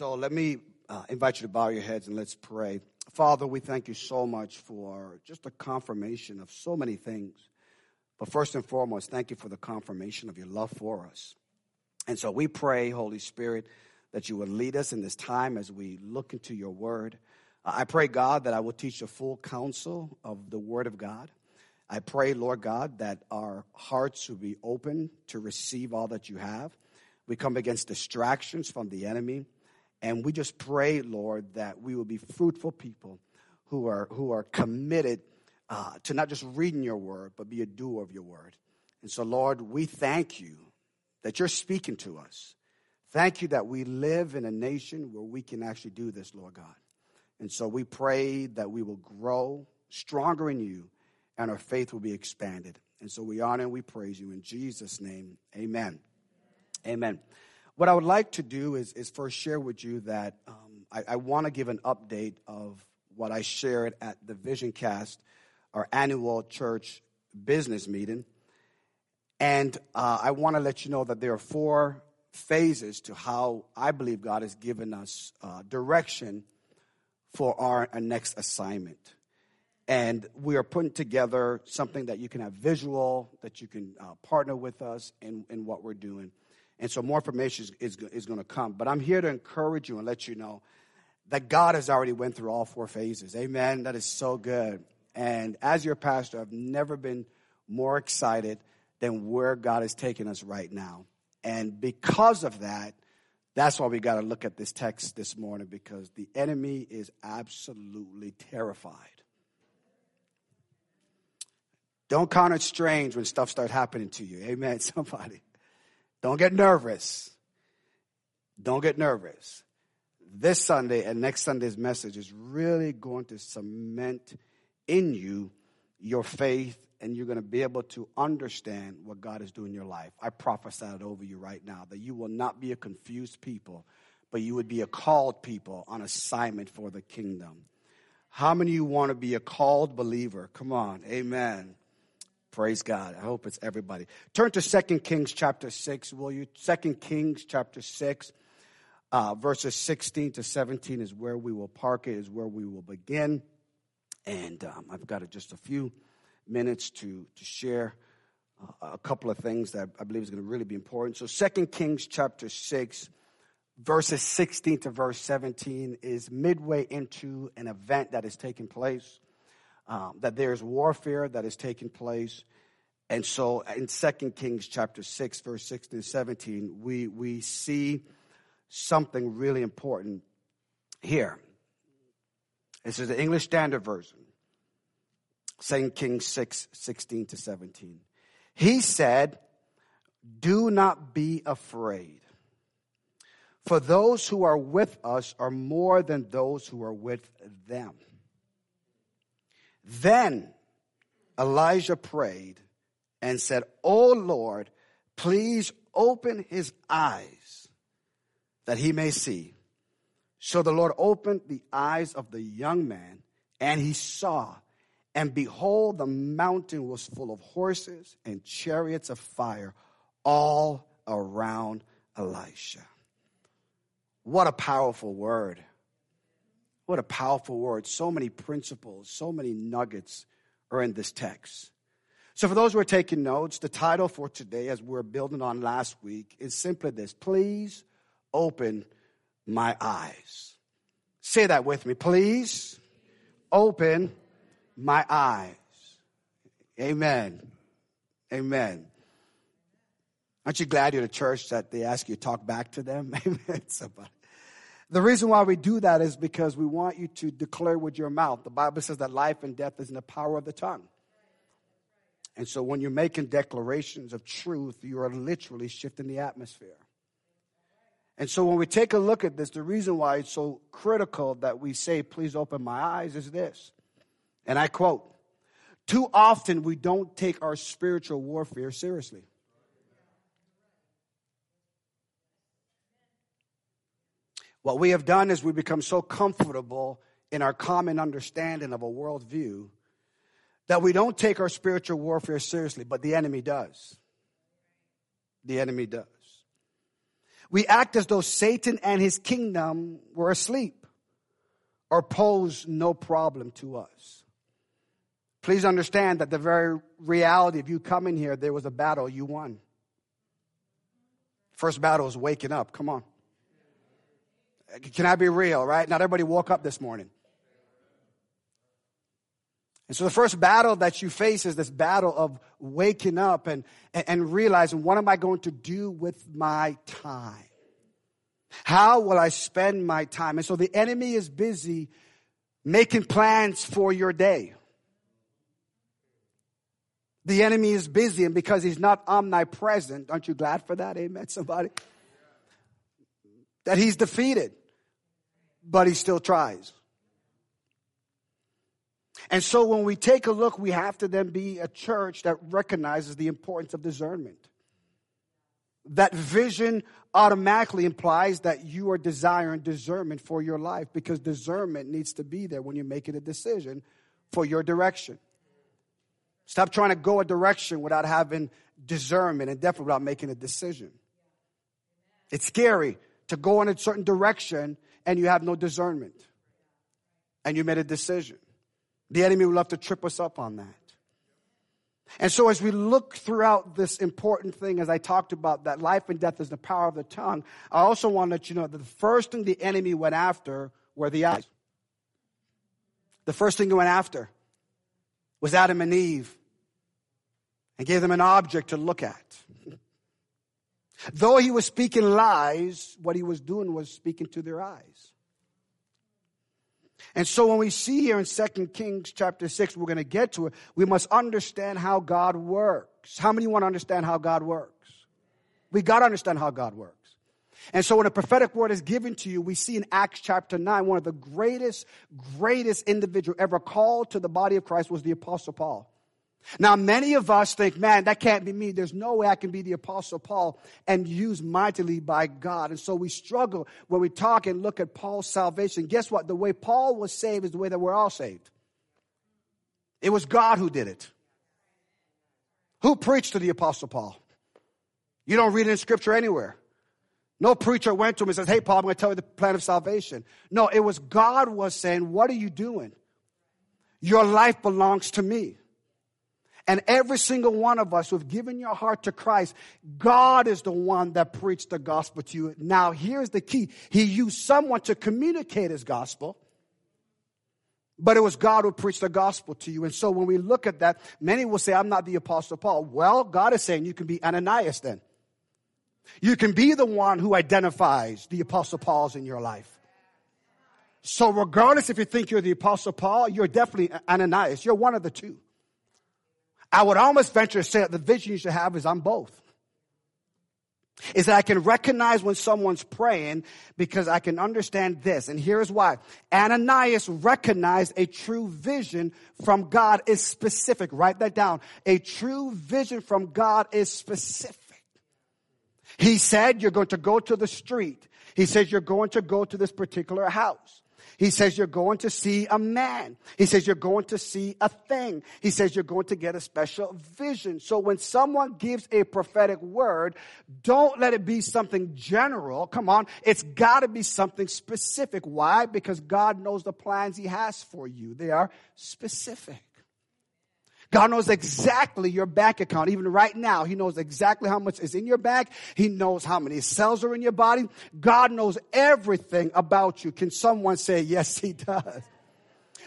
So let me uh, invite you to bow your heads and let's pray. Father, we thank you so much for just a confirmation of so many things. But first and foremost, thank you for the confirmation of your love for us. And so we pray, Holy Spirit, that you would lead us in this time as we look into your word. Uh, I pray, God, that I will teach the full counsel of the word of God. I pray, Lord God, that our hearts will be open to receive all that you have. We come against distractions from the enemy. And we just pray, Lord, that we will be fruitful people who are, who are committed uh, to not just reading your word, but be a doer of your word. And so, Lord, we thank you that you're speaking to us. Thank you that we live in a nation where we can actually do this, Lord God. And so we pray that we will grow stronger in you and our faith will be expanded. And so we honor and we praise you in Jesus' name. Amen. Amen. What I would like to do is, is first share with you that um, I, I want to give an update of what I shared at the Vision Cast, our annual church business meeting. And uh, I want to let you know that there are four phases to how I believe God has given us uh, direction for our, our next assignment. And we are putting together something that you can have visual, that you can uh, partner with us in, in what we're doing. And so more information is, is, is going to come. But I'm here to encourage you and let you know that God has already went through all four phases. Amen. That is so good. And as your pastor, I've never been more excited than where God is taking us right now. And because of that, that's why we got to look at this text this morning because the enemy is absolutely terrified. Don't count it strange when stuff starts happening to you. Amen, somebody. Don't get nervous. Don't get nervous. This Sunday and next Sunday's message is really going to cement in you your faith and you're going to be able to understand what God is doing in your life. I prophesy it over you right now that you will not be a confused people, but you would be a called people on assignment for the kingdom. How many of you want to be a called believer? Come on. Amen. Praise God. I hope it's everybody. Turn to 2 Kings chapter 6, will you? 2 Kings chapter 6, uh, verses 16 to 17 is where we will park it, is where we will begin. And um, I've got just a few minutes to, to share uh, a couple of things that I believe is going to really be important. So 2 Kings chapter 6, verses 16 to verse 17 is midway into an event that is taking place um, that there's warfare that is taking place. And so in 2 Kings chapter 6, verse 16 and 17, we, we see something really important here. This is the English Standard Version. 2 Kings 6, 16 to 17. He said, Do not be afraid, for those who are with us are more than those who are with them. Then Elijah prayed and said, Oh Lord, please open his eyes that he may see. So the Lord opened the eyes of the young man, and he saw. And behold, the mountain was full of horses and chariots of fire all around Elisha. What a powerful word. What a powerful word. So many principles, so many nuggets are in this text. So, for those who are taking notes, the title for today, as we're building on last week, is simply this Please open my eyes. Say that with me. Please open my eyes. Amen. Amen. Aren't you glad you're at church that they ask you to talk back to them? Amen. Somebody. The reason why we do that is because we want you to declare with your mouth. The Bible says that life and death is in the power of the tongue. And so when you're making declarations of truth, you are literally shifting the atmosphere. And so when we take a look at this, the reason why it's so critical that we say, please open my eyes, is this. And I quote, too often we don't take our spiritual warfare seriously. What we have done is we become so comfortable in our common understanding of a worldview that we don't take our spiritual warfare seriously, but the enemy does. The enemy does. We act as though Satan and his kingdom were asleep or pose no problem to us. Please understand that the very reality of you coming here, there was a battle you won. First battle is waking up. Come on. Can I be real, right? Not everybody woke up this morning. And so the first battle that you face is this battle of waking up and, and realizing what am I going to do with my time? How will I spend my time? And so the enemy is busy making plans for your day. The enemy is busy, and because he's not omnipresent, aren't you glad for that? Amen, somebody? That he's defeated, but he still tries. And so when we take a look, we have to then be a church that recognizes the importance of discernment. That vision automatically implies that you are desiring discernment for your life because discernment needs to be there when you're making a decision for your direction. Stop trying to go a direction without having discernment and definitely without making a decision. It's scary to go in a certain direction and you have no discernment and you made a decision. The enemy would love to trip us up on that. And so, as we look throughout this important thing, as I talked about that life and death is the power of the tongue, I also want to let you know that the first thing the enemy went after were the eyes. The first thing he went after was Adam and Eve and gave them an object to look at. Though he was speaking lies, what he was doing was speaking to their eyes. And so when we see here in 2 Kings chapter 6, we're going to get to it, we must understand how God works. How many want to understand how God works? We got to understand how God works. And so when a prophetic word is given to you, we see in Acts chapter 9, one of the greatest, greatest individual ever called to the body of Christ was the apostle Paul. Now, many of us think, man, that can't be me. There's no way I can be the Apostle Paul and used mightily by God. And so we struggle when we talk and look at Paul's salvation. Guess what? The way Paul was saved is the way that we're all saved. It was God who did it. Who preached to the Apostle Paul? You don't read it in Scripture anywhere. No preacher went to him and says, Hey, Paul, I'm going to tell you the plan of salvation. No, it was God was saying, What are you doing? Your life belongs to me. And every single one of us who have given your heart to Christ, God is the one that preached the gospel to you. Now, here's the key He used someone to communicate His gospel. But it was God who preached the gospel to you. And so when we look at that, many will say, I'm not the apostle Paul. Well, God is saying you can be Ananias then. You can be the one who identifies the apostle Paul's in your life. So regardless if you think you're the apostle Paul, you're definitely Ananias. You're one of the two. I would almost venture to say that the vision you should have is I'm both. Is that I can recognize when someone's praying because I can understand this. And here's why. Ananias recognized a true vision from God is specific. Write that down. A true vision from God is specific. He said, you're going to go to the street. He says, you're going to go to this particular house. He says you're going to see a man. He says you're going to see a thing. He says you're going to get a special vision. So when someone gives a prophetic word, don't let it be something general. Come on. It's got to be something specific. Why? Because God knows the plans he has for you. They are specific. God knows exactly your bank account. Even right now, He knows exactly how much is in your bank. He knows how many cells are in your body. God knows everything about you. Can someone say, yes, He does?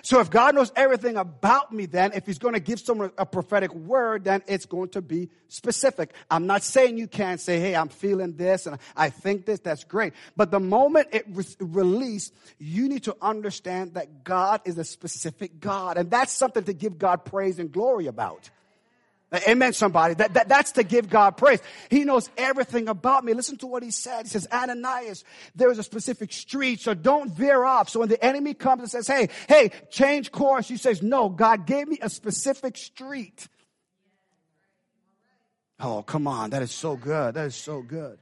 So if God knows everything about me, then if He's going to give someone a prophetic word, then it's going to be specific. I'm not saying you can't say, hey, I'm feeling this and I think this, that's great. But the moment it re- released, you need to understand that God is a specific God. And that's something to give God praise and glory about. Amen, somebody. That, that, that's to give God praise. He knows everything about me. Listen to what he said. He says, Ananias, there is a specific street, so don't veer off. So when the enemy comes and says, hey, hey, change course, he says, no, God gave me a specific street. Oh, come on. That is so good. That is so good.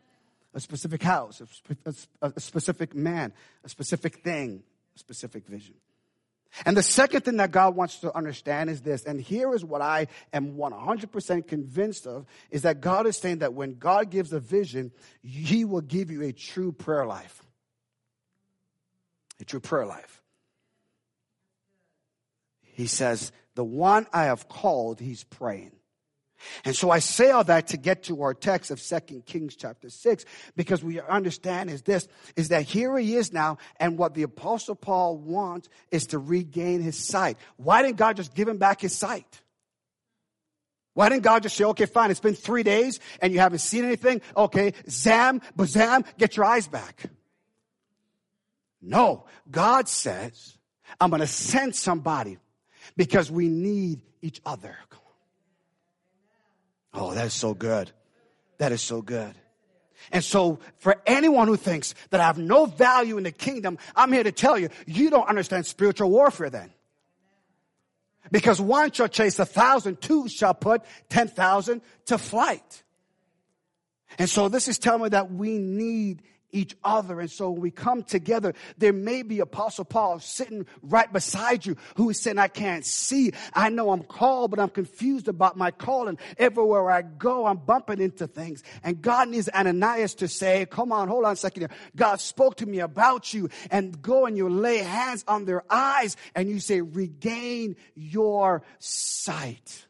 A specific house, a, a, a specific man, a specific thing, a specific vision. And the second thing that God wants to understand is this, and here is what I am 100% convinced of, is that God is saying that when God gives a vision, He will give you a true prayer life. A true prayer life. He says, the one I have called, he's praying. And so I say all that to get to our text of Second Kings chapter 6, because we understand is this, is that here he is now, and what the apostle Paul wants is to regain his sight. Why didn't God just give him back his sight? Why didn't God just say, okay, fine, it's been three days and you haven't seen anything? Okay, zam, bazam, get your eyes back. No, God says, I'm going to send somebody because we need each other. Oh, that is so good. That is so good. And so for anyone who thinks that I have no value in the kingdom, I'm here to tell you, you don't understand spiritual warfare then. Because one shall chase a thousand, two shall put 10,000 to flight. And so this is telling me that we need each other. And so when we come together, there may be Apostle Paul sitting right beside you who is saying, I can't see. I know I'm called, but I'm confused about my calling. Everywhere I go, I'm bumping into things. And God needs Ananias to say, come on, hold on a second here. God spoke to me about you and go and you lay hands on their eyes and you say, regain your sight.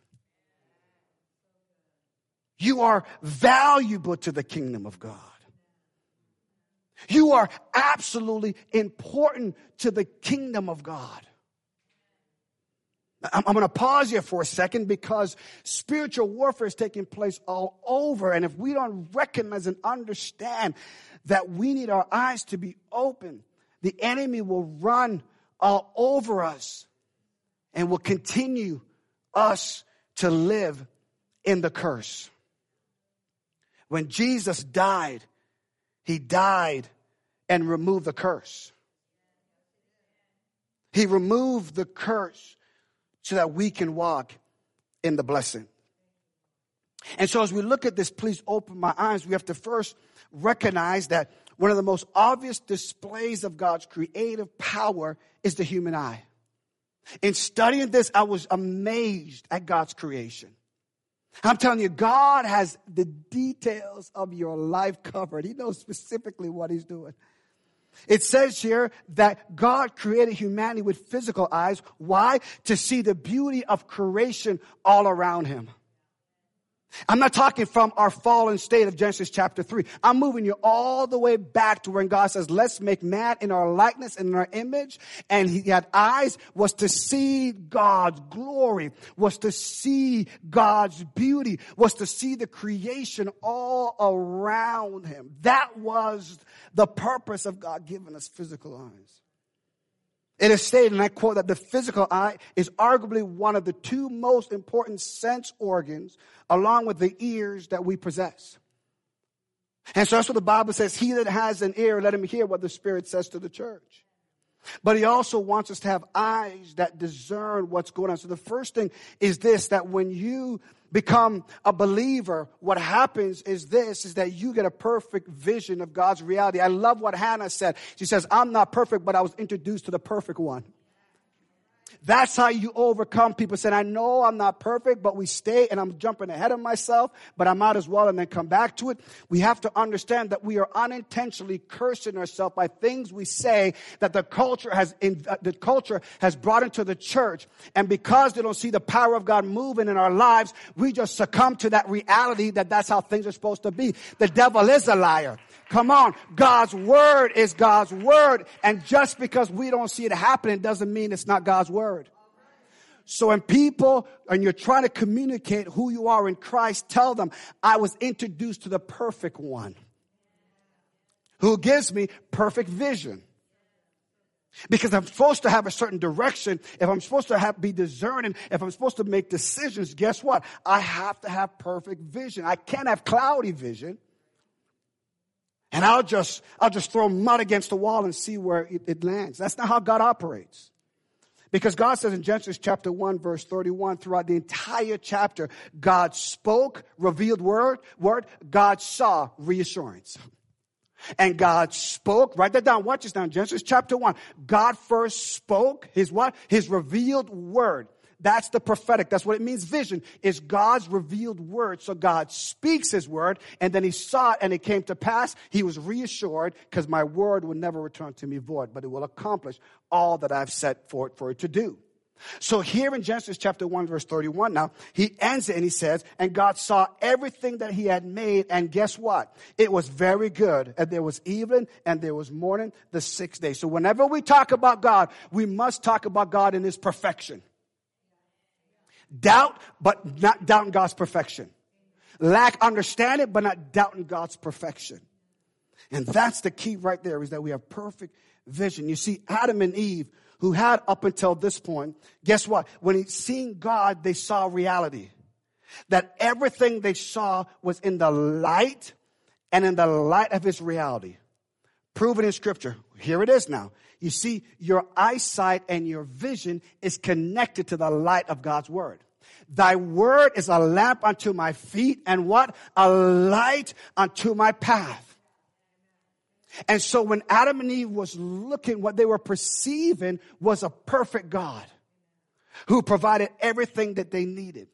You are valuable to the kingdom of God. You are absolutely important to the kingdom of God. I'm, going to pause here for a second because spiritual warfare is taking place all over. And if we don't recognize and understand that we need our eyes to be open, the enemy will run all over us and will continue us to live in the curse. When Jesus died, he died and removed the curse. He removed the curse so that we can walk in the blessing. And so, as we look at this, please open my eyes. We have to first recognize that one of the most obvious displays of God's creative power is the human eye. In studying this, I was amazed at God's creation. I'm telling you, God has the details of your life covered. He knows specifically what He's doing. It says here that God created humanity with physical eyes. Why? To see the beauty of creation all around Him. I'm not talking from our fallen state of Genesis chapter 3. I'm moving you all the way back to when God says, let's make man in our likeness and in our image. And he had eyes was to see God's glory, was to see God's beauty, was to see the creation all around him. That was the purpose of God giving us physical eyes. It is stated, and I quote, that the physical eye is arguably one of the two most important sense organs, along with the ears that we possess. And so that's what the Bible says. He that has an ear, let him hear what the Spirit says to the church. But he also wants us to have eyes that discern what's going on. So the first thing is this, that when you become a believer, what happens is this, is that you get a perfect vision of God's reality. I love what Hannah said. She says, I'm not perfect, but I was introduced to the perfect one. That's how you overcome people saying, I know I'm not perfect, but we stay and I'm jumping ahead of myself, but I might as well and then come back to it. We have to understand that we are unintentionally cursing ourselves by things we say that the culture has, in, uh, the culture has brought into the church. And because they don't see the power of God moving in our lives, we just succumb to that reality that that's how things are supposed to be. The devil is a liar. Come on. God's word is God's word. And just because we don't see it happening doesn't mean it's not God's word. So when people, and you're trying to communicate who you are in Christ, tell them, I was introduced to the perfect one who gives me perfect vision. Because I'm supposed to have a certain direction, if I'm supposed to have, be discerning, if I'm supposed to make decisions, guess what? I have to have perfect vision. I can't have cloudy vision and I'll just, I'll just throw mud against the wall and see where it, it, lands. That's not how God operates. Because God says in Genesis chapter 1 verse 31 throughout the entire chapter, God spoke, revealed word, word, God saw reassurance. And God spoke, write that down, watch this down, Genesis chapter 1. God first spoke his what? His revealed word. That's the prophetic. That's what it means. Vision is God's revealed word. So God speaks his word and then he saw it and it came to pass. He was reassured because my word will never return to me void, but it will accomplish all that I've set for it for it to do. So here in Genesis chapter 1 verse 31 now, he ends it and he says, and God saw everything that he had made and guess what? It was very good. And there was evening and there was morning the sixth day. So whenever we talk about God, we must talk about God in his perfection. Doubt, but not doubting God's perfection. Lack understanding, but not doubting God's perfection. And that's the key right there is that we have perfect vision. You see, Adam and Eve, who had up until this point, guess what? When he seen God, they saw reality. That everything they saw was in the light and in the light of his reality. Proven in scripture. Here it is now. You see, your eyesight and your vision is connected to the light of God's word. Thy word is a lamp unto my feet and what? A light unto my path. And so when Adam and Eve was looking, what they were perceiving was a perfect God who provided everything that they needed.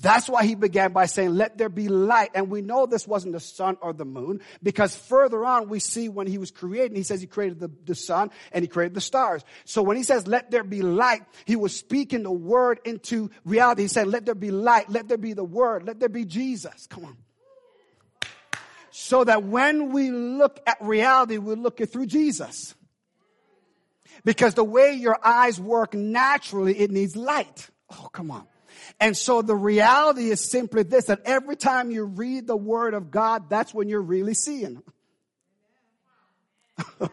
That's why he began by saying, let there be light. And we know this wasn't the sun or the moon because further on we see when he was creating, he says he created the, the sun and he created the stars. So when he says, let there be light, he was speaking the word into reality. He said, let there be light. Let there be the word. Let there be Jesus. Come on. So that when we look at reality, we look it through Jesus. Because the way your eyes work naturally, it needs light. Oh, come on. And so the reality is simply this, that every time you read the word of God, that's when you're really seeing.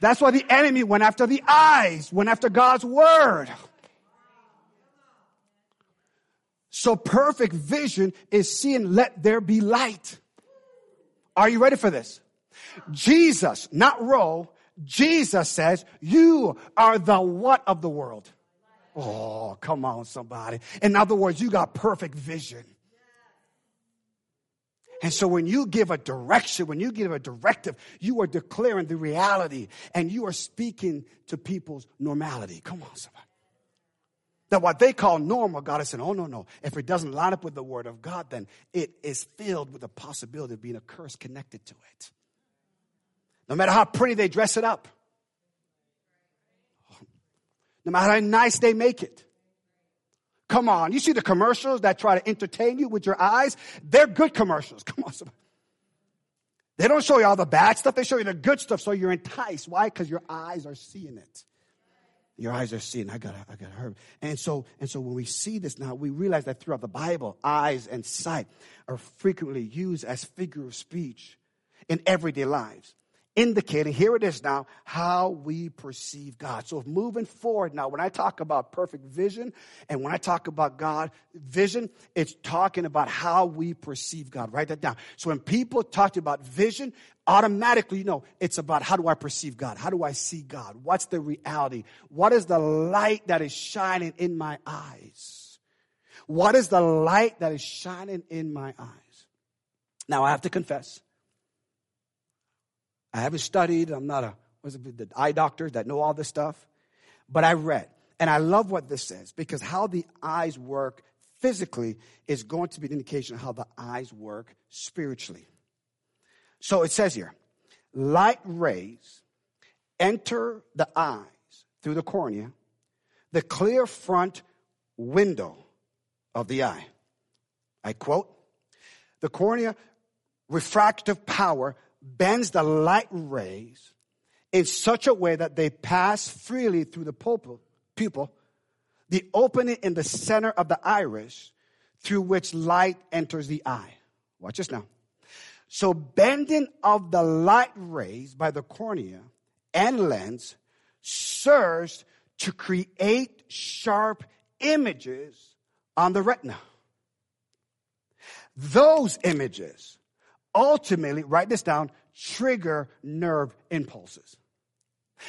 that's why the enemy went after the eyes, went after God's word. So perfect vision is seeing, let there be light. Are you ready for this? Jesus, not Roe, Jesus says, you are the what of the world? Oh, come on, somebody. In other words, you got perfect vision. And so when you give a direction, when you give a directive, you are declaring the reality and you are speaking to people's normality. Come on, somebody. That what they call normal, God is saying, oh, no, no. If it doesn't line up with the word of God, then it is filled with the possibility of being a curse connected to it. No matter how pretty they dress it up no matter how nice they make it. Come on. You see the commercials that try to entertain you with your eyes? They're good commercials. Come on. Somebody. They don't show you all the bad stuff. They show you the good stuff so you're enticed. Why? Because your eyes are seeing it. Your eyes are seeing. I got I got hurt. And so, and so when we see this now, we realize that throughout the Bible, eyes and sight are frequently used as figure of speech in everyday lives indicating, here it is now, how we perceive God. So moving forward now, when I talk about perfect vision and when I talk about God vision, it's talking about how we perceive God. Write that down. So when people talk about vision, automatically, you know, it's about how do I perceive God? How do I see God? What's the reality? What is the light that is shining in my eyes? What is the light that is shining in my eyes? Now I have to confess, I haven't studied. I'm not a was it the eye doctor that know all this stuff, but I read and I love what this says because how the eyes work physically is going to be an indication of how the eyes work spiritually. So it says here, light rays enter the eyes through the cornea, the clear front window of the eye. I quote, the cornea refractive power bends the light rays in such a way that they pass freely through the pupil, the opening in the center of the iris through which light enters the eye. Watch this now. So bending of the light rays by the cornea and lens serves to create sharp images on the retina. Those images ultimately, write this down, trigger nerve impulses.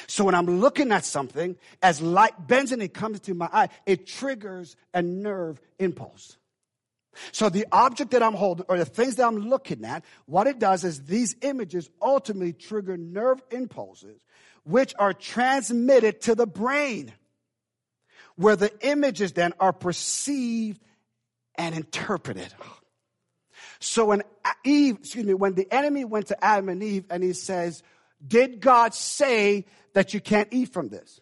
So when I'm looking at something, as light bends and it comes to my eye, it triggers a nerve impulse. So the object that I'm holding or the things that I'm looking at, what it does is these images ultimately trigger nerve impulses which are transmitted to the brain where the images then are perceived and interpreted. So when Eve, excuse me, when the enemy went to Adam and Eve and he says, did God say that you can't eat from this?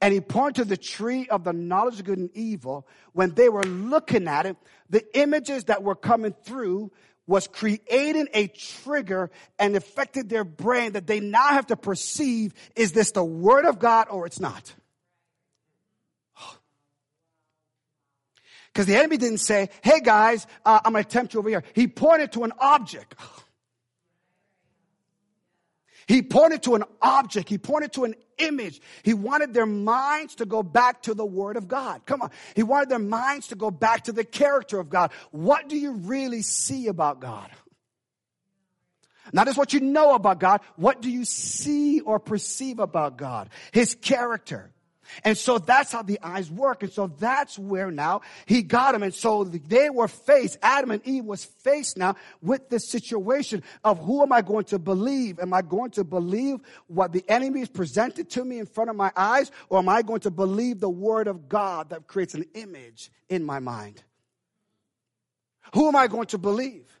And he pointed to the tree of the knowledge of good and evil. When they were looking at it, the images that were coming through was creating a trigger and affected their brain that they now have to perceive, is this the word of God or it's not? Because the enemy didn't say, hey guys, uh, I'm going to tempt you over here. He pointed to an object. He pointed to an object. He pointed to an image. He wanted their minds to go back to the Word of God. Come on. He wanted their minds to go back to the character of God. What do you really see about God? Not just what you know about God. What do you see or perceive about God? His character. And so that's how the eyes work. And so that's where now he got him. And so they were faced, Adam and Eve was faced now with this situation of who am I going to believe? Am I going to believe what the enemy has presented to me in front of my eyes? Or am I going to believe the word of God that creates an image in my mind? Who am I going to believe?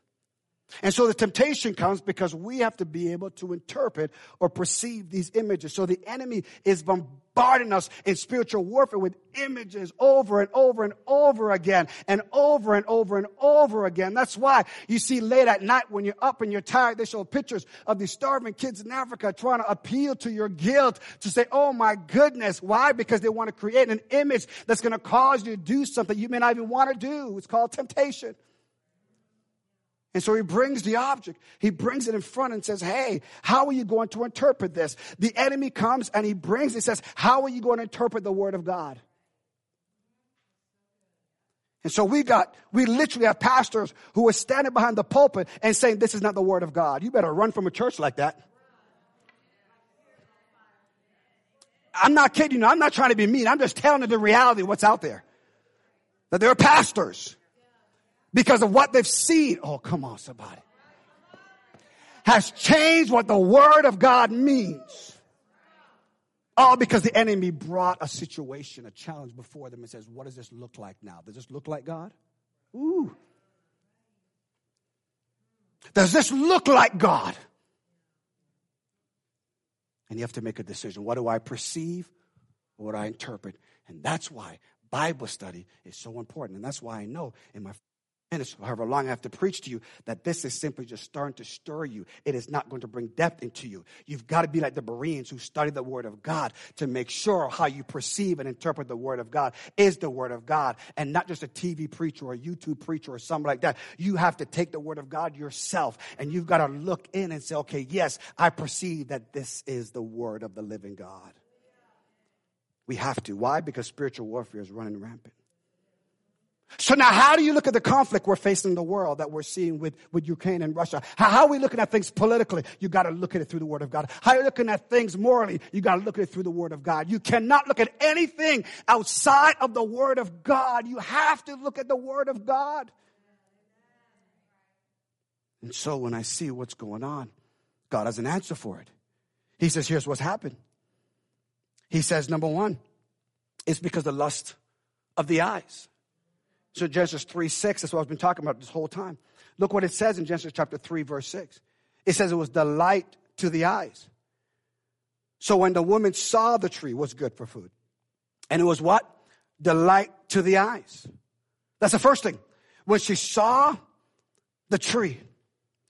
And so the temptation comes because we have to be able to interpret or perceive these images. So the enemy is bombarding us in spiritual warfare with images over and over and over again and over and over and over again. That's why you see late at night when you're up and you're tired, they show pictures of these starving kids in Africa trying to appeal to your guilt to say, Oh my goodness. Why? Because they want to create an image that's going to cause you to do something you may not even want to do. It's called temptation. And so he brings the object. He brings it in front and says, Hey, how are you going to interpret this? The enemy comes and he brings, he says, How are you going to interpret the word of God? And so we got, we literally have pastors who are standing behind the pulpit and saying, This is not the word of God. You better run from a church like that. I'm not kidding you. I'm not trying to be mean. I'm just telling you the reality of what's out there. That there are pastors because of what they've seen. Oh, come on, somebody. Has changed what the word of God means. All because the enemy brought a situation, a challenge before them and says, What does this look like now? Does this look like God? Ooh. Does this look like God? And you have to make a decision. What do I perceive what I interpret? And that's why Bible study is so important. And that's why I know in my minutes, however long I have to preach to you, that this is simply just starting to stir you. It is not going to bring depth into you. You've got to be like the Bereans who study the Word of God to make sure how you perceive and interpret the Word of God is the Word of God and not just a TV preacher or a YouTube preacher or something like that. You have to take the Word of God yourself and you've got to look in and say, okay, yes, I perceive that this is the Word of the living God. We have to. Why? Because spiritual warfare is running rampant. So now how do you look at the conflict we're facing in the world that we're seeing with, with Ukraine and Russia? How, how are we looking at things politically? You got to look at it through the Word of God. How are you looking at things morally? You got to look at it through the Word of God. You cannot look at anything outside of the Word of God. You have to look at the Word of God. And so when I see what's going on, God has an answer for it. He says, here's what's happened. He says, number one, it's because the lust of the eyes. So Genesis 3 6, that's what I've been talking about this whole time. Look what it says in Genesis chapter 3, verse 6. It says it was delight to the eyes. So when the woman saw the tree was good for food. And it was what? Delight to the eyes. That's the first thing. When she saw the tree,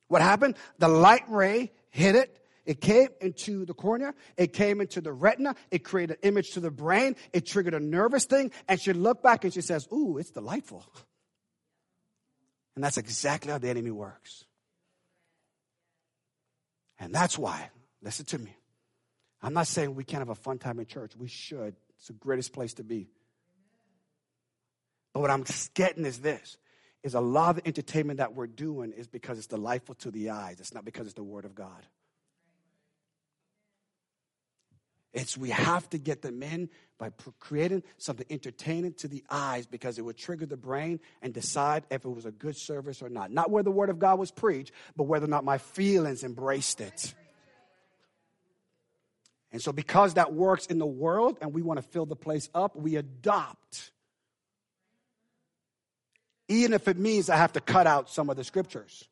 what happened? The light ray hit it it came into the cornea. It came into the retina. It created an image to the brain. It triggered a nervous thing. And she looked back and she says, Ooh, it's delightful. And that's exactly how the enemy works. And that's why, listen to me. I'm not saying we can't have a fun time in church. We should. It's the greatest place to be. But what I'm getting is this is a lot of the entertainment that we're doing is because it's delightful to the eyes. It's not because it's the word of God. It's we have to get them in by creating something entertaining to the eyes because it would trigger the brain and decide if it was a good service or not. Not where the word of God was preached, but whether or not my feelings embraced it. And so, because that works in the world and we want to fill the place up, we adopt. Even if it means I have to cut out some of the scriptures.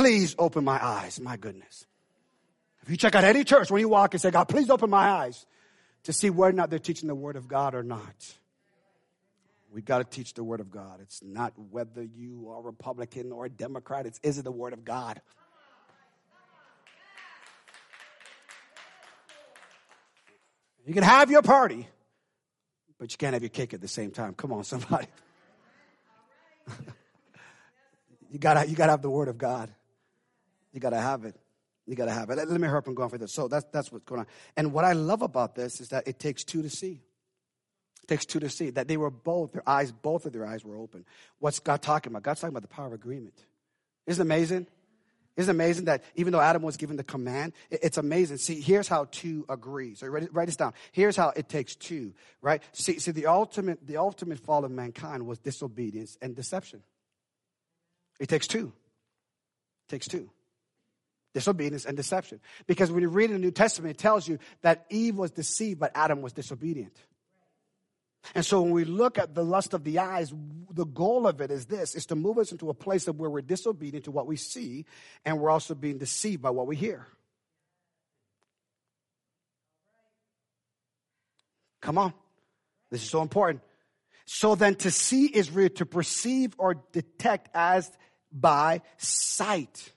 Please open my eyes. My goodness. If you check out any church when you walk and say, God, please open my eyes to see whether or not they're teaching the Word of God or not. We've got to teach the Word of God. It's not whether you are Republican or Democrat, it's is it the Word of God? You can have your party, but you can't have your cake at the same time. Come on, somebody. you gotta, you gotta have the Word of God. You got to have it. You got to have it. Let, let me hurry up and go on for this. So that's, that's what's going on. And what I love about this is that it takes two to see. It takes two to see that they were both, their eyes, both of their eyes were open. What's God talking about? God's talking about the power of agreement. Isn't amazing? Isn't amazing that even though Adam was given the command, it's amazing. See, here's how two agree. So write, write this down. Here's how it takes two, right? See, see, the ultimate, the ultimate fall of mankind was disobedience and deception. It takes two. It takes two disobedience and deception. Because when you read in the New Testament, it tells you that Eve was deceived, but Adam was disobedient. And so when we look at the lust of the eyes, the goal of it is this, is to move us into a place of where we're disobedient to what we see, and we're also being deceived by what we hear. Come on. This is so important. So then to see is really to perceive or detect as by sight.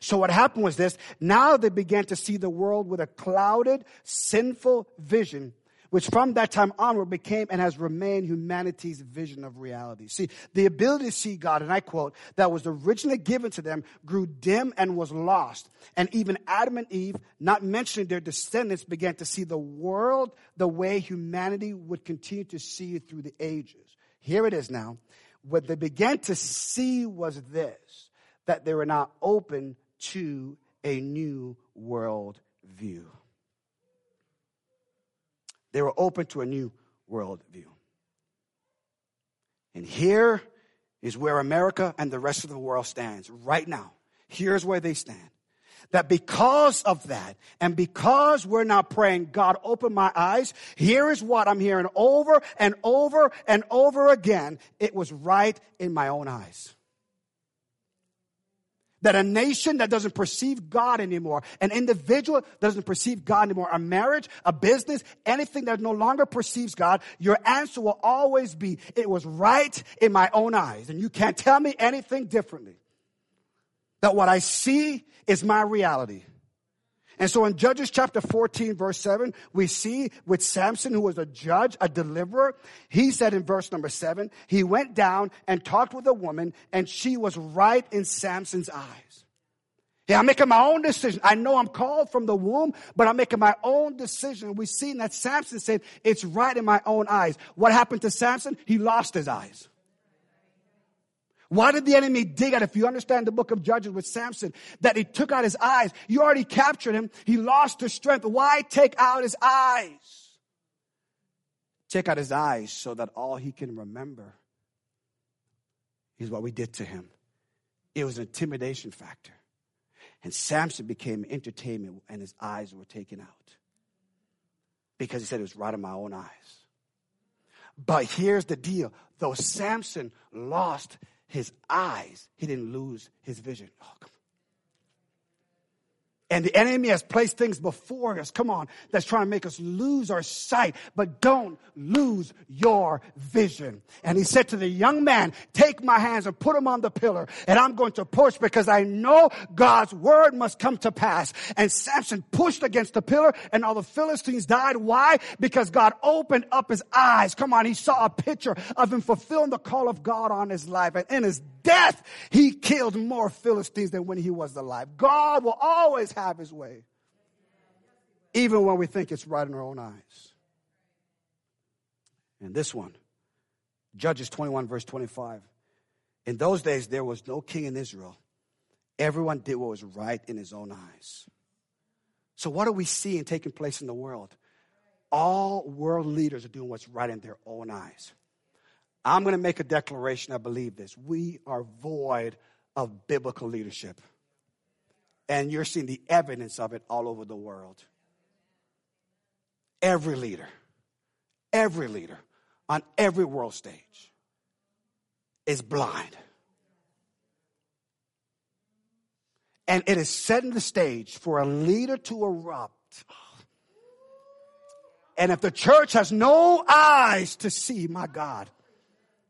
So what happened was this. Now they began to see the world with a clouded, sinful vision, which from that time onward became and has remained humanity's vision of reality. See, the ability to see God, and I quote, that was originally given to them grew dim and was lost. And even Adam and Eve, not mentioning their descendants, began to see the world the way humanity would continue to see it through the ages. Here it is now. What they began to see was this that they were not open to a new world view. They were open to a new world view. And here is where America and the rest of the world stands right now. Here's where they stand. That because of that, and because we're not praying, God, open my eyes, here is what I'm hearing over and over and over again. It was right in my own eyes. That a nation that doesn't perceive God anymore, an individual doesn't perceive God anymore, a marriage, a business, anything that no longer perceives God, your answer will always be, it was right in my own eyes. And you can't tell me anything differently. That what I see is my reality. And so in Judges chapter 14 verse 7, we see with Samson, who was a judge, a deliverer, he said in verse number 7, he went down and talked with a woman and she was right in Samson's eyes. Yeah, I'm making my own decision. I know I'm called from the womb, but I'm making my own decision. We've seen that Samson said, it's right in my own eyes. What happened to Samson? He lost his eyes. Why did the enemy dig at? If you understand the book of Judges with Samson, that he took out his eyes. You already captured him. He lost his strength. Why take out his eyes? Take out his eyes so that all he can remember is what we did to him. It was an intimidation factor. And Samson became entertainment and his eyes were taken out. Because he said it was right in my own eyes. But here's the deal. Though Samson lost his eyes, he didn't lose his vision. Oh, and the enemy has placed things before us, come on, that's trying to make us lose our sight, but don't lose your vision. And he said to the young man, take my hands and put them on the pillar, and I'm going to push because I know God's word must come to pass. And Samson pushed against the pillar, and all the Philistines died. Why? Because God opened up his eyes. Come on, he saw a picture of him fulfilling the call of God on his life. And in his death, he killed more Philistines than when he was alive. God will always have his way, even when we think it's right in our own eyes. And this one, Judges 21, verse 25. In those days, there was no king in Israel, Everyone did what was right in his own eyes. So, what are we seeing taking place in the world? All world leaders are doing what's right in their own eyes. I'm going to make a declaration. I believe this. We are void of biblical leadership. And you're seeing the evidence of it all over the world. Every leader, every leader on every world stage is blind. And it is setting the stage for a leader to erupt. And if the church has no eyes to see, my God,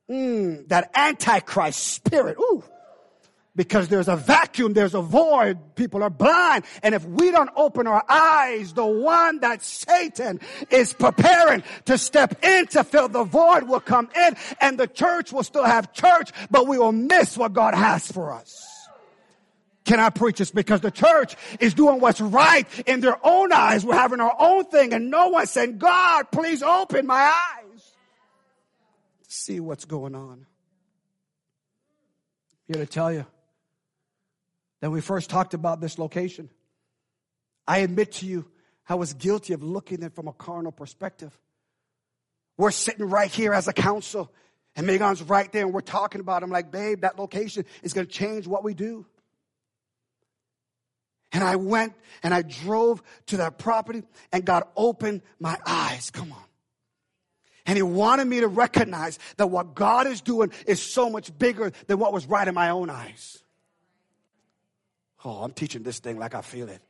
mm, that antichrist spirit, ooh, because there's a vacuum, there's a void, people are blind. And if we don't open our eyes, the one that Satan is preparing to step in to fill the void will come in and the church will still have church, but we will miss what God has for us. Can I preach this? Because the church is doing what's right in their own eyes. We're having our own thing and no one's saying, God, please open my eyes to see what's going on. Here to tell you that we first talked about this location. I admit to you, I was guilty of looking at it from a carnal perspective. We're sitting right here as a council, and Megan's right there, and we're talking about. It. I'm like, babe, that location is going to change what we do. And I went and I drove to that property, and God opened my eyes. Come on. And He wanted me to recognize that what God is doing is so much bigger than what was right in my own eyes. Oh, I'm teaching this thing like I feel it.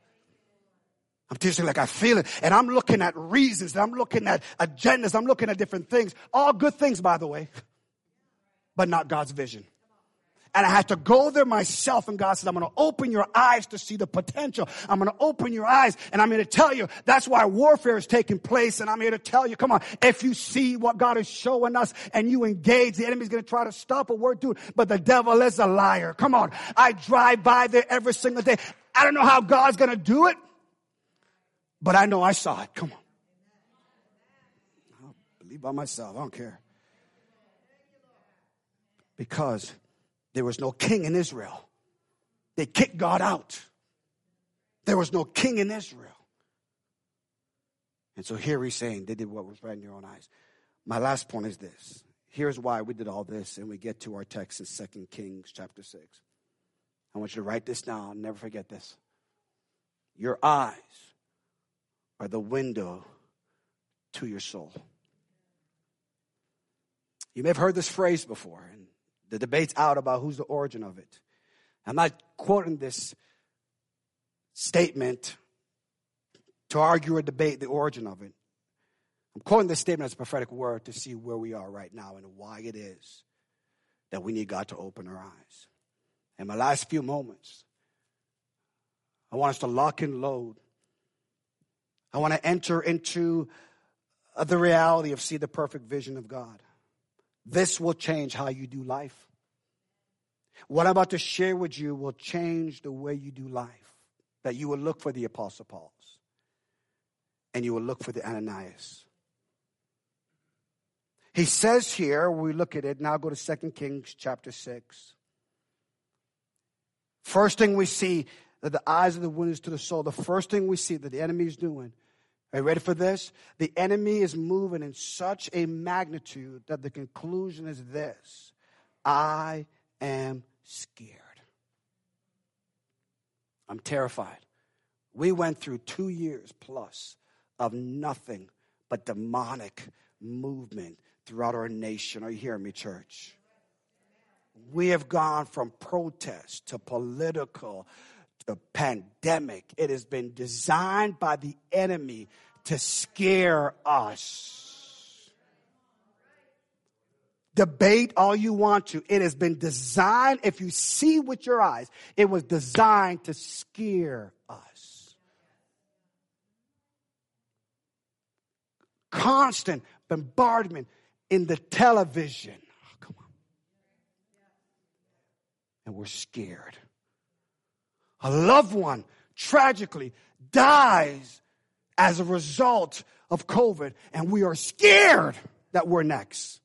I'm teaching like I feel it. And I'm looking at reasons. I'm looking at agendas. I'm looking at different things. All good things, by the way, but not God's vision. And I had to go there myself. And God said, I'm going to open your eyes to see the potential. I'm going to open your eyes. And I'm here to tell you that's why warfare is taking place. And I'm here to tell you, come on, if you see what God is showing us and you engage, the enemy's going to try to stop what we're doing. But the devil is a liar. Come on. I drive by there every single day. I don't know how God's going to do it, but I know I saw it. Come on. I'll believe by myself. I don't care. Because there was no king in Israel. They kicked God out. There was no king in Israel. And so here he's saying they did what was right in your own eyes. My last point is this. Here's why we did all this, and we get to our text in 2 Kings chapter 6. I want you to write this down, never forget this. Your eyes are the window to your soul. You may have heard this phrase before, and the debate's out about who's the origin of it. I'm not quoting this statement to argue or debate the origin of it. I'm quoting this statement as a prophetic word to see where we are right now and why it is that we need God to open our eyes. In my last few moments, I want us to lock and load. I want to enter into the reality of see the perfect vision of God. This will change how you do life. What I'm about to share with you will change the way you do life. That you will look for the Apostle Paul's and you will look for the Ananias. He says here, we look at it, now go to 2 Kings chapter 6. First thing we see that the eyes of the wind is to the soul. The first thing we see that the enemy is doing are you ready for this? The enemy is moving in such a magnitude that the conclusion is this I am scared. I'm terrified. We went through two years plus of nothing but demonic movement throughout our nation. Are you hearing me, church? We have gone from protest to political the pandemic. It has been designed by the enemy to scare us. Debate all you want to. It has been designed, if you see with your eyes, it was designed to scare us. Constant bombardment in the television. Oh, come on. And we're scared a loved one tragically dies as a result of COVID, and we are scared that we're next.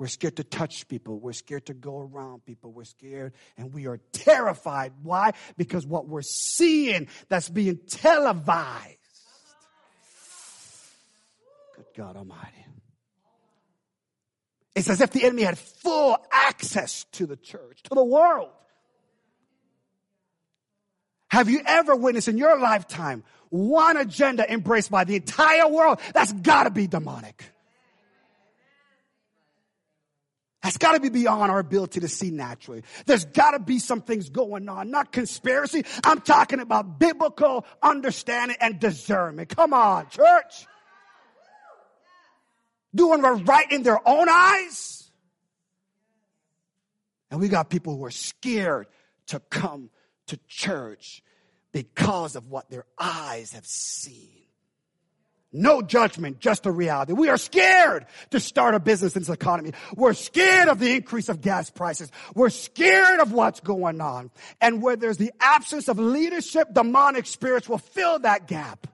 We're scared to touch people. We're scared to go around people. We're scared and we are terrified. Why? Because what we're seeing that's being televised. Good God Almighty. It's as if the enemy had full access to the church, to the world. Have you ever witnessed in your lifetime one agenda embraced by the entire world? That's gotta be demonic. That's got to be beyond our ability to see naturally. There's got to be some things going on, not conspiracy. I'm talking about biblical understanding and discernment. Come on, church. Doing what's right in their own eyes. And we got people who are scared to come to church because of what their eyes have seen. No judgment, just a reality. We are scared to start a business in this economy. We're scared of the increase of gas prices. We're scared of what's going on. And where there's the absence of leadership, demonic spirits will fill that gap.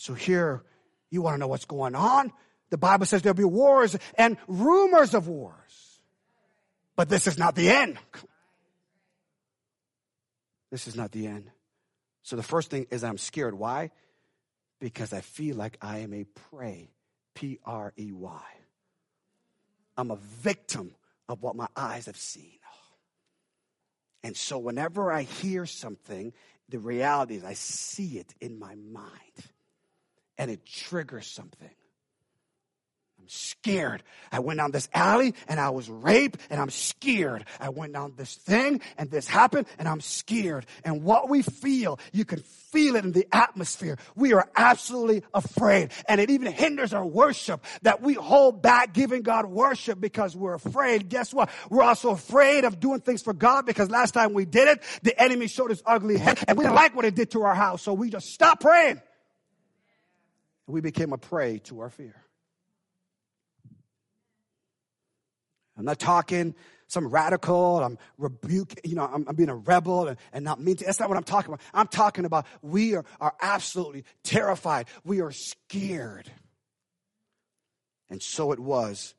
So here, you want to know what's going on? The Bible says there'll be wars and rumors of wars. But this is not the end. This is not the end. So the first thing is I'm scared. Why? Because I feel like I am a prey. P R E Y. I'm a victim of what my eyes have seen. And so whenever I hear something, the reality is I see it in my mind and it triggers something I'm scared. I went down this alley and I was raped and I'm scared. I went down this thing and this happened and I'm scared. And what we feel, you can feel it in the atmosphere. We are absolutely afraid. And it even hinders our worship that we hold back giving God worship because we're afraid. Guess what? We're also afraid of doing things for God because last time we did it, the enemy showed his ugly head and we didn't like what it did to our house. So we just stopped praying. We became a prey to our fear. I'm not talking some radical, I'm rebuking, you know, I'm, I'm being a rebel and, and, not mean to. That's not what I'm talking about. I'm talking about we are, are absolutely terrified. We are scared. And so it was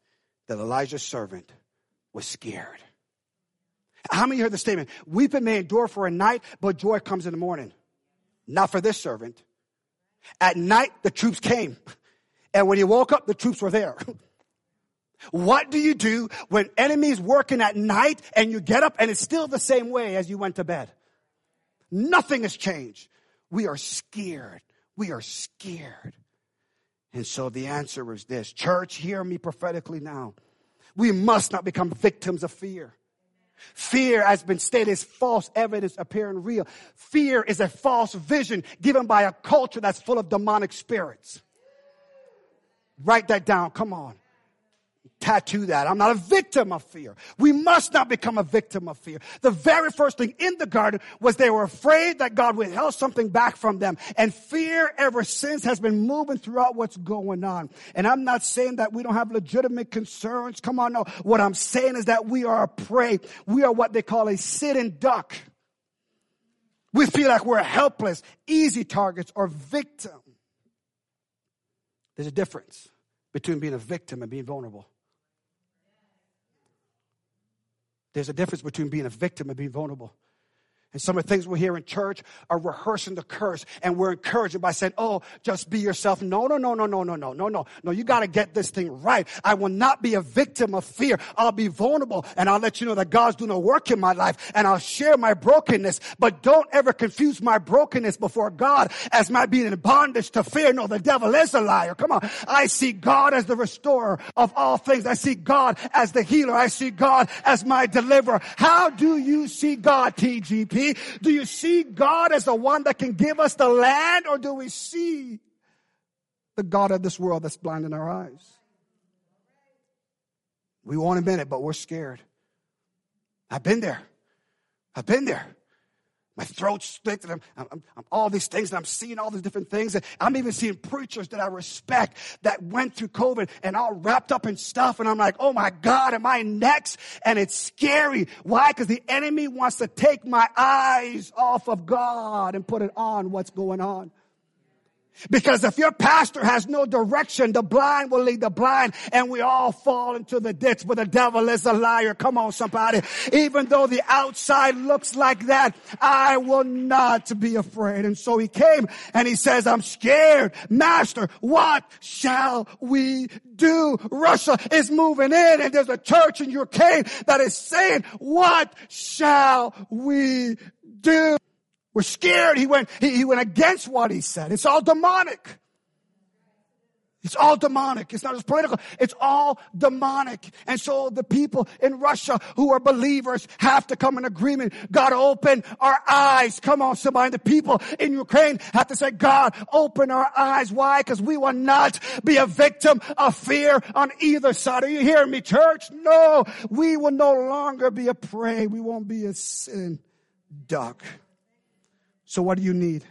that Elijah's servant was scared. How many heard the statement? Weeping may endure for a night, but joy comes in the morning. Not for this servant. At night, the troops came. And when he woke up, the troops were there. What do you do when enemies working at night and you get up and it's still the same way as you went to bed? Nothing has changed. We are scared. We are scared. And so the answer is this. Church, hear me prophetically now. We must not become victims of fear. Fear has been stated as false evidence appearing real. Fear is a false vision given by a culture that's full of demonic spirits. Write that down. Come on tattoo that. I'm not a victim of fear. We must not become a victim of fear. The very first thing in the garden was they were afraid that God withheld something back from them. And fear ever since has been moving throughout what's going on. And I'm not saying that we don't have legitimate concerns. Come on, no. What I'm saying is that we are a prey. We are what they call a sitting duck. We feel like we're helpless, easy targets, or victim. There's a difference between being a victim and being vulnerable. There's a difference between being a victim and being vulnerable. And some of the things we hear in church are rehearsing the curse and we're encouraging by saying, oh, just be yourself. No, no, no, no, no, no, no, no, no. No, you got to get this thing right. I will not be a victim of fear. I'll be vulnerable and I'll let you know that God's doing a work in my life and I'll share my brokenness. But don't ever confuse my brokenness before God as my being in bondage to fear. No, the devil is a liar. Come on. I see God as the restorer of all things. I see God as the healer. I see God as my deliverer. How do you see God, TGP? Do you see God as the one that can give us the land or do we see the God of this world that's blinding our eyes? We won't admit it, but we're scared. I've been there. I've been there. My throat's thick, and I'm, I'm, I'm, all these things, and I'm seeing all these different things. And I'm even seeing preachers that I respect that went through COVID and all wrapped up in stuff. And I'm like, oh my God, am I next? And it's scary. Why? Because the enemy wants to take my eyes off of God and put it on what's going on. Because if your pastor has no direction, the blind will lead the blind and we all fall into the ditch, but the devil is a liar. Come on, somebody. Even though the outside looks like that, I will not be afraid. And so he came and he says, I'm scared. Master, what shall we do? Russia is moving in and there's a church in your cave that is saying, what shall we do? We're scared. He went, he, he went against what he said. It's all demonic. It's all demonic. It's not just political. It's all demonic. And so the people in Russia who are believers have to come in agreement. God open our eyes. Come on, somebody. The people in Ukraine have to say, God, open our eyes. Why? Because we will not be a victim of fear on either side. Are you hearing me, church? No, we will no longer be a prey. We won't be a sin duck. So, what do you need?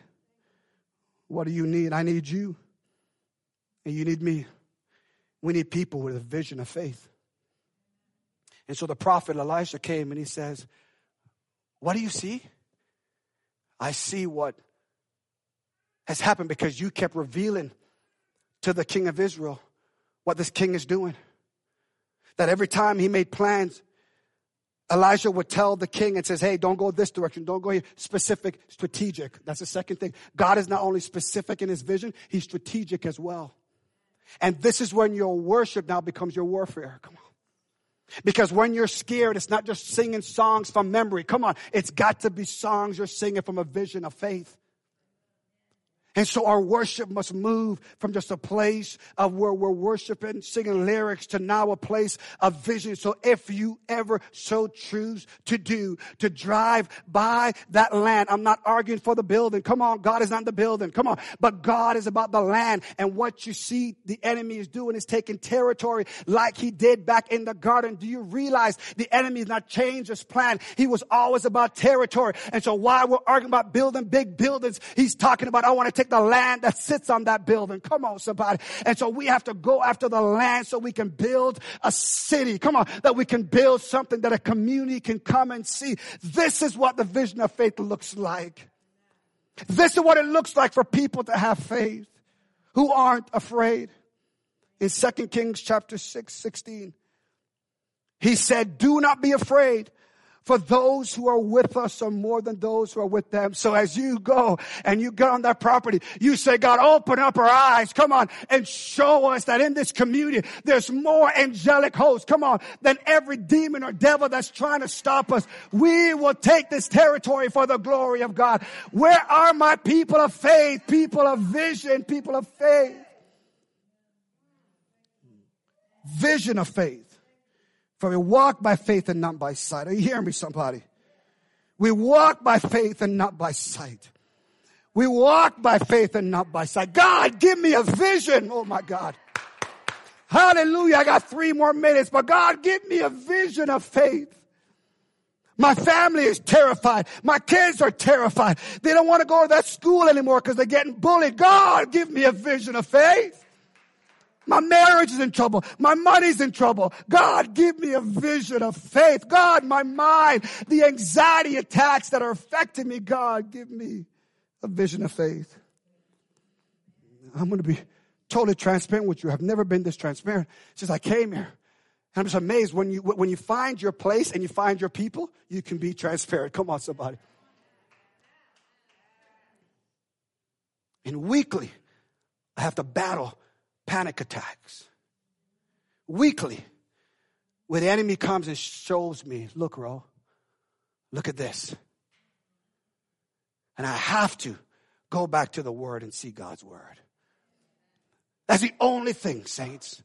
What do you need? I need you, and you need me. We need people with a vision of faith. And so the prophet Elisha came and he says, What do you see? I see what has happened because you kept revealing to the king of Israel what this king is doing. That every time he made plans, Elijah would tell the king and says, Hey, don't go this direction. Don't go here. Specific, strategic. That's the second thing. God is not only specific in his vision, he's strategic as well. And this is when your worship now becomes your warfare. Come on. Because when you're scared, it's not just singing songs from memory. Come on. It's got to be songs you're singing from a vision of faith. And so our worship must move from just a place of where we're worshiping, singing lyrics to now a place of vision. So if you ever so choose to do, to drive by that land, I'm not arguing for the building. Come on. God is not the building. Come on. But God is about the land and what you see the enemy is doing is taking territory like he did back in the garden. Do you realize the enemy has not changed his plan? He was always about territory. And so while we're arguing about building big buildings, he's talking about, I want to take the land that sits on that building. Come on, somebody. And so we have to go after the land so we can build a city. Come on, that we can build something that a community can come and see. This is what the vision of faith looks like. This is what it looks like for people to have faith who aren't afraid. In 2 Kings chapter 6, 16, he said, do not be afraid for those who are with us are more than those who are with them. So as you go and you get on that property, you say, God, open up our eyes. Come on and show us that in this community, there's more angelic hosts. Come on, than every demon or devil that's trying to stop us. We will take this territory for the glory of God. Where are my people of faith, people of vision, people of faith? Vision of faith. For we walk by faith and not by sight. Are you hearing me, somebody? We walk by faith and not by sight. We walk by faith and not by sight. God, give me a vision. Oh my God. Hallelujah. I got three more minutes, but God, give me a vision of faith. My family is terrified. My kids are terrified. They don't want to go to that school anymore because they're getting bullied. God, give me a vision of faith. My marriage is in trouble. My money's in trouble. God, give me a vision of faith. God, my mind, the anxiety attacks that are affecting me. God, give me a vision of faith. I'm going to be totally transparent with you. I've never been this transparent since I came here. And I'm just amazed when you, when you find your place and you find your people, you can be transparent. Come on, somebody. And weekly, I have to battle panic attacks. Weekly, where the enemy comes and shows me, look, Ro, look at this. And I have to go back to the Word and see God's Word. That's the only thing, saints.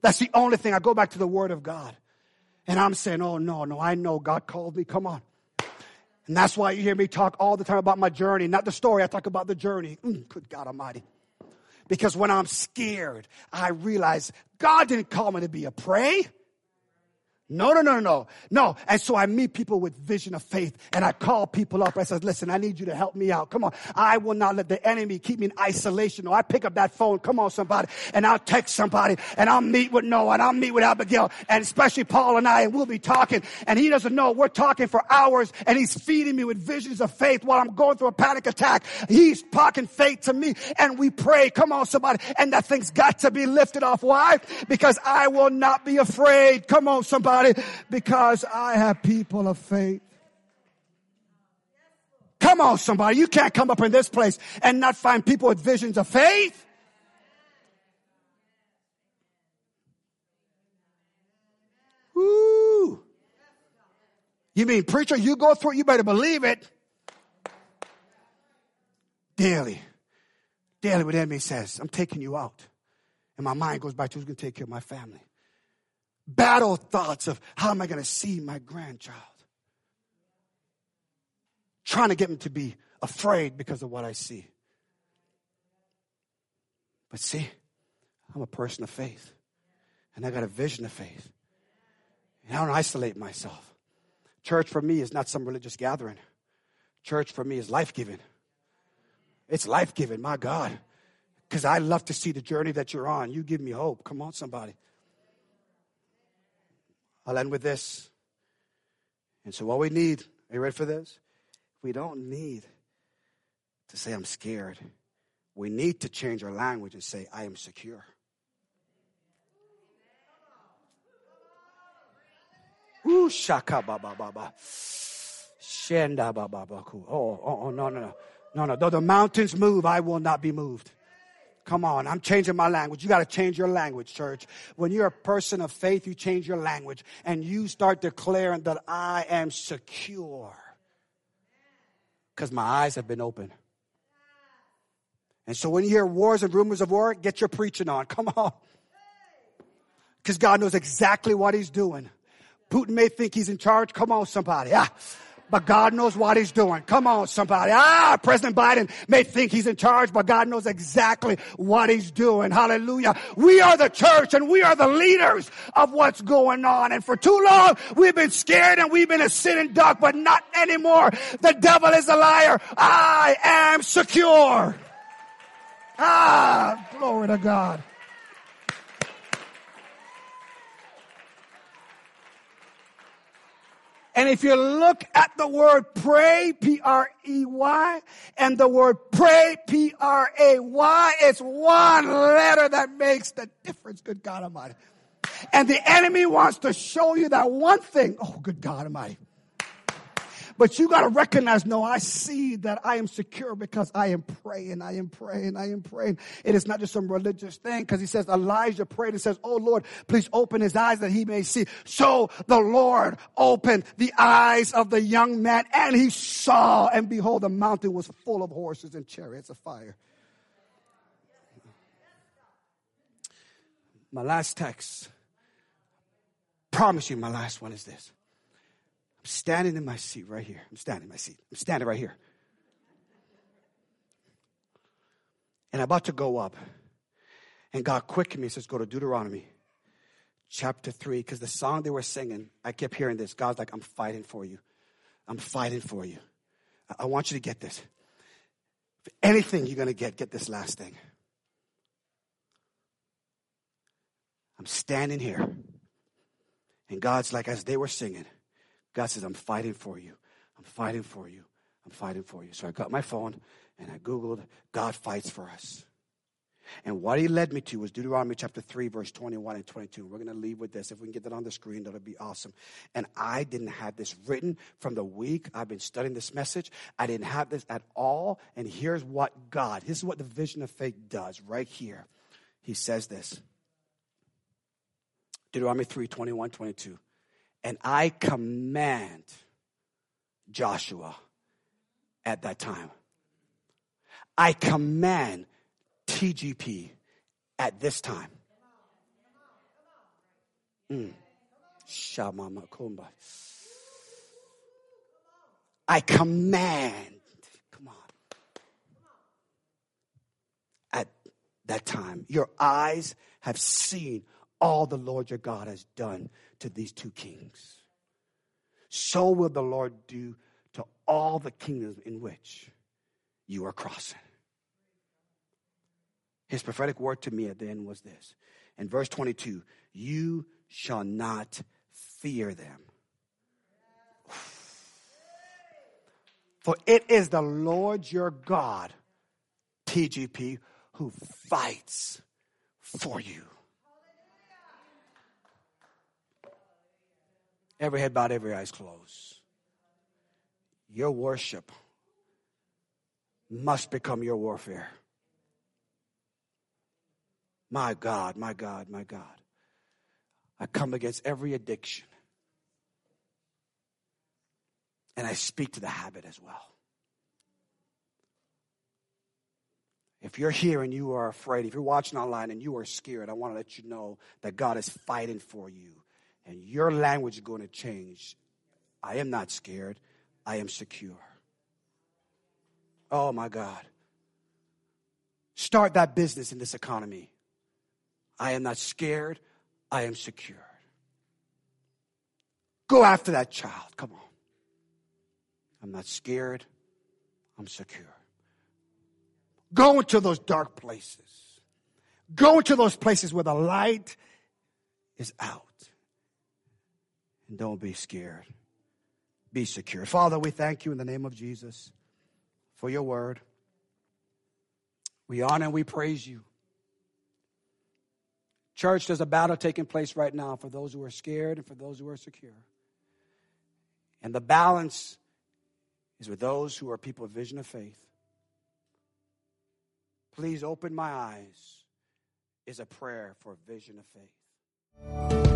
That's the only thing. I go back to the Word of God. And I'm saying, oh, no, no, I know God called me. Come on. And that's why you hear me talk all the time about my journey, not the story. I talk about the journey. Mm, good God Almighty. Because when I'm scared, I realize God didn't call me to be a prey. No, no, no, no, no. And so I meet people with vision of faith and I call people up. I says, listen, I need you to help me out. Come on. I will not let the enemy keep me in isolation. Or I pick up that phone. Come on, somebody. And I'll text somebody and I'll meet with Noah and I'll meet with Abigail and especially Paul and I and we'll be talking and he doesn't know we're talking for hours and he's feeding me with visions of faith while I'm going through a panic attack. He's talking faith to me and we pray. Come on, somebody. And that thing's got to be lifted off. Why? Because I will not be afraid. Come on, somebody somebody because I have people of faith. Come on, somebody. You can't come up in this place and not find people with visions of faith. Woo. You mean, preacher, you go through it, you better believe it. Daily. Daily, what the enemy says, I'm taking you out. And my mind goes back to who's going to take care of my family battle thoughts of how am I going to see my grandchild? Trying to get him to be afraid because of what I see. But see, I'm a person of faith. And I got a vision of faith. And I don't isolate myself. Church for me is not some religious gathering. Church for me is life giving. It's life giving, my God. Because I love to see the journey that you're on. You give me hope. Come on, somebody. I'll end with this. And so, what we need, are you ready for this? We don't need to say, I'm scared. We need to change our language and say, I am secure. Ooh, shaka ba ba ba ba. Shenda ba ba ba. Oh, oh, oh, no, no, no. No, no. Though the mountains move, I will not be moved. Come on, I'm changing my language. You got to change your language, church. When you're a person of faith, you change your language and you start declaring that I am secure because my eyes have been opened. And so when you hear wars and rumors of war, get your preaching on. Come on. Because God knows exactly what he's doing. Putin may think he's in charge. Come on, somebody. Ah but God knows what he's doing. Come on, somebody. Ah, President Biden may think he's in charge, but God knows exactly what he's doing. Hallelujah. We are the church and we are the leaders of what's going on. And for too long, we've been scared and we've been a sitting duck, but not anymore. The devil is a liar. I am secure. Ah, glory to God. And if you look at the word pray, P-R-E-Y, and the word pray, P-R-A-Y, it's one letter that makes the difference, good God Almighty. And the enemy wants to show you that one thing. Oh, good God Almighty. But you got to recognize, no, I see that I am secure because I am praying, I am praying, I am praying. It is not just some religious thing because he says Elijah prayed and says, Oh Lord, please open his eyes that he may see. So the Lord opened the eyes of the young man and he saw and behold, the mountain was full of horses and chariots of fire. My last text, promise you, my last one is this standing in my seat right here. I'm standing in my seat. I'm standing right here. And I'm about to go up. And God quickened me, and says, Go to Deuteronomy chapter 3. Because the song they were singing, I kept hearing this. God's like, I'm fighting for you. I'm fighting for you. I want you to get this. If anything you're going to get, get this last thing. I'm standing here. And God's like, as they were singing, God says, I'm fighting for you. I'm fighting for you. I'm fighting for you. So I got my phone and I Googled, God fights for us. And what he led me to was Deuteronomy chapter 3, verse 21 and 22. We're going to leave with this. If we can get that on the screen, that'll be awesome. And I didn't have this written from the week I've been studying this message. I didn't have this at all. And here's what God, this is what the vision of faith does right here. He says this Deuteronomy 3, 21, 22. And I command Joshua at that time. I command TGP at this time. Mm. I command, come on, at that time, your eyes have seen all the Lord your God has done to these two kings. So will the Lord do to all the kingdoms in which you are crossing. His prophetic word to me at the end was this. In verse 22, you shall not fear them. For it is the Lord your God, TGP, who fights for you. Every head bowed, every eyes closed. Your worship must become your warfare. My God, my God, my God. I come against every addiction. And I speak to the habit as well. If you're here and you are afraid, if you're watching online and you are scared, I want to let you know that God is fighting for you. And your language is going to change. I am not scared. I am secure. Oh my God. Start that business in this economy. I am not scared. I am secure. Go after that child. Come on. I'm not scared. I'm secure. Go into those dark places. Go into those places where the light is out. And don't be scared. Be secure. Father, we thank you in the name of Jesus for your word. We honor and we praise you. Church, there's a battle taking place right now for those who are scared and for those who are secure. And the balance is with those who are people of vision of faith. Please open my eyes is a prayer for vision of faith.